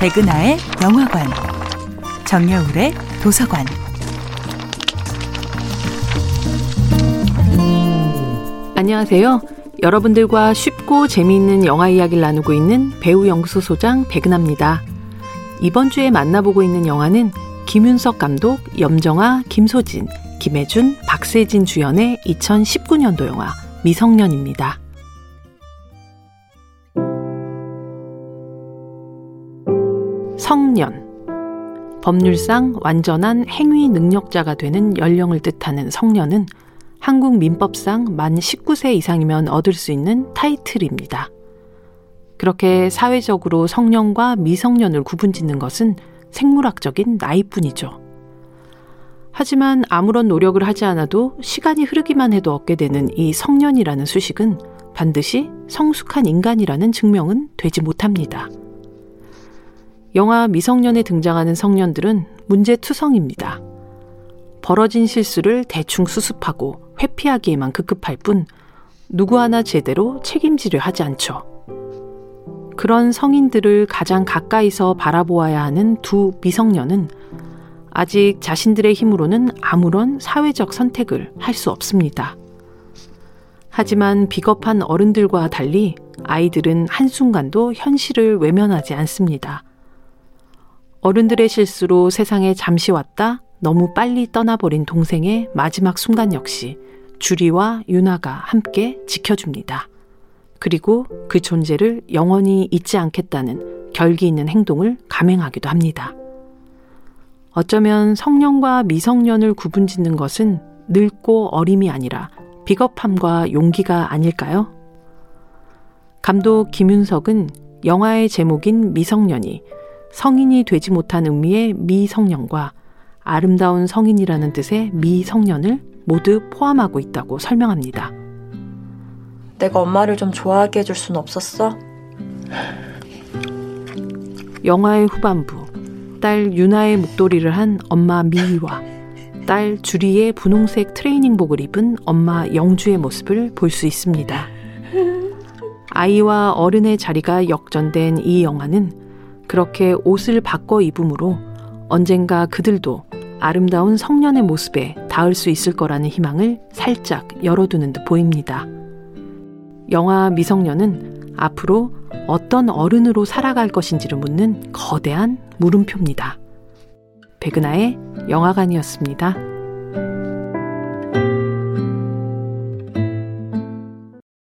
백은하의 영화관, 정여울의 도서관. 안녕하세요. 여러분들과 쉽고 재미있는 영화 이야기를 나누고 있는 배우 연구소 소장 백은하입니다. 이번 주에 만나보고 있는 영화는 김윤석 감독, 염정아, 김소진, 김혜준, 박세진 주연의 2019년도 영화 미성년입니다. 성년. 법률상 완전한 행위 능력자가 되는 연령을 뜻하는 성년은 한국 민법상 만 19세 이상이면 얻을 수 있는 타이틀입니다. 그렇게 사회적으로 성년과 미성년을 구분 짓는 것은 생물학적인 나이뿐이죠. 하지만 아무런 노력을 하지 않아도 시간이 흐르기만 해도 얻게 되는 이 성년이라는 수식은 반드시 성숙한 인간이라는 증명은 되지 못합니다. 영화 미성년에 등장하는 성년들은 문제투성입니다. 벌어진 실수를 대충 수습하고 회피하기에만 급급할 뿐 누구 하나 제대로 책임지려 하지 않죠. 그런 성인들을 가장 가까이서 바라보아야 하는 두 미성년은 아직 자신들의 힘으로는 아무런 사회적 선택을 할 수 없습니다. 하지만 비겁한 어른들과 달리 아이들은 한순간도 현실을 외면하지 않습니다. 어른들의 실수로 세상에 잠시 왔다 너무 빨리 떠나버린 동생의 마지막 순간 역시 주리와 유나가 함께 지켜줍니다. 그리고 그 존재를 영원히 잊지 않겠다는 결기 있는 행동을 감행하기도 합니다. 어쩌면 성년과 미성년을 구분 짓는 것은 늙고 어림이 아니라 비겁함과 용기가 아닐까요? 감독 김윤석은 영화의 제목인 미성년이 성인이 되지 못한 의미의 미성년과 아름다운 성인이라는 뜻의 미성년을 모두 포함하고 있다고 설명합니다. 내가 엄마를 좀 좋아하게 해줄 순 없었어? 영화의 후반부, 딸 유나의 목도리를 한 엄마 미희와 딸 주리의 분홍색 트레이닝복을 입은 엄마 영주의 모습을 볼 수 있습니다. 아이와 어른의 자리가 역전된 이 영화는 그렇게 옷을 바꿔 입음으로 언젠가 그들도 아름다운 성년의 모습에 닿을 수 있을 거라는 희망을 살짝 열어두는 듯 보입니다. 영화 미성년은 앞으로 어떤 어른으로 살아갈 것인지를 묻는 거대한 물음표입니다. 백은하의 영화관이었습니다.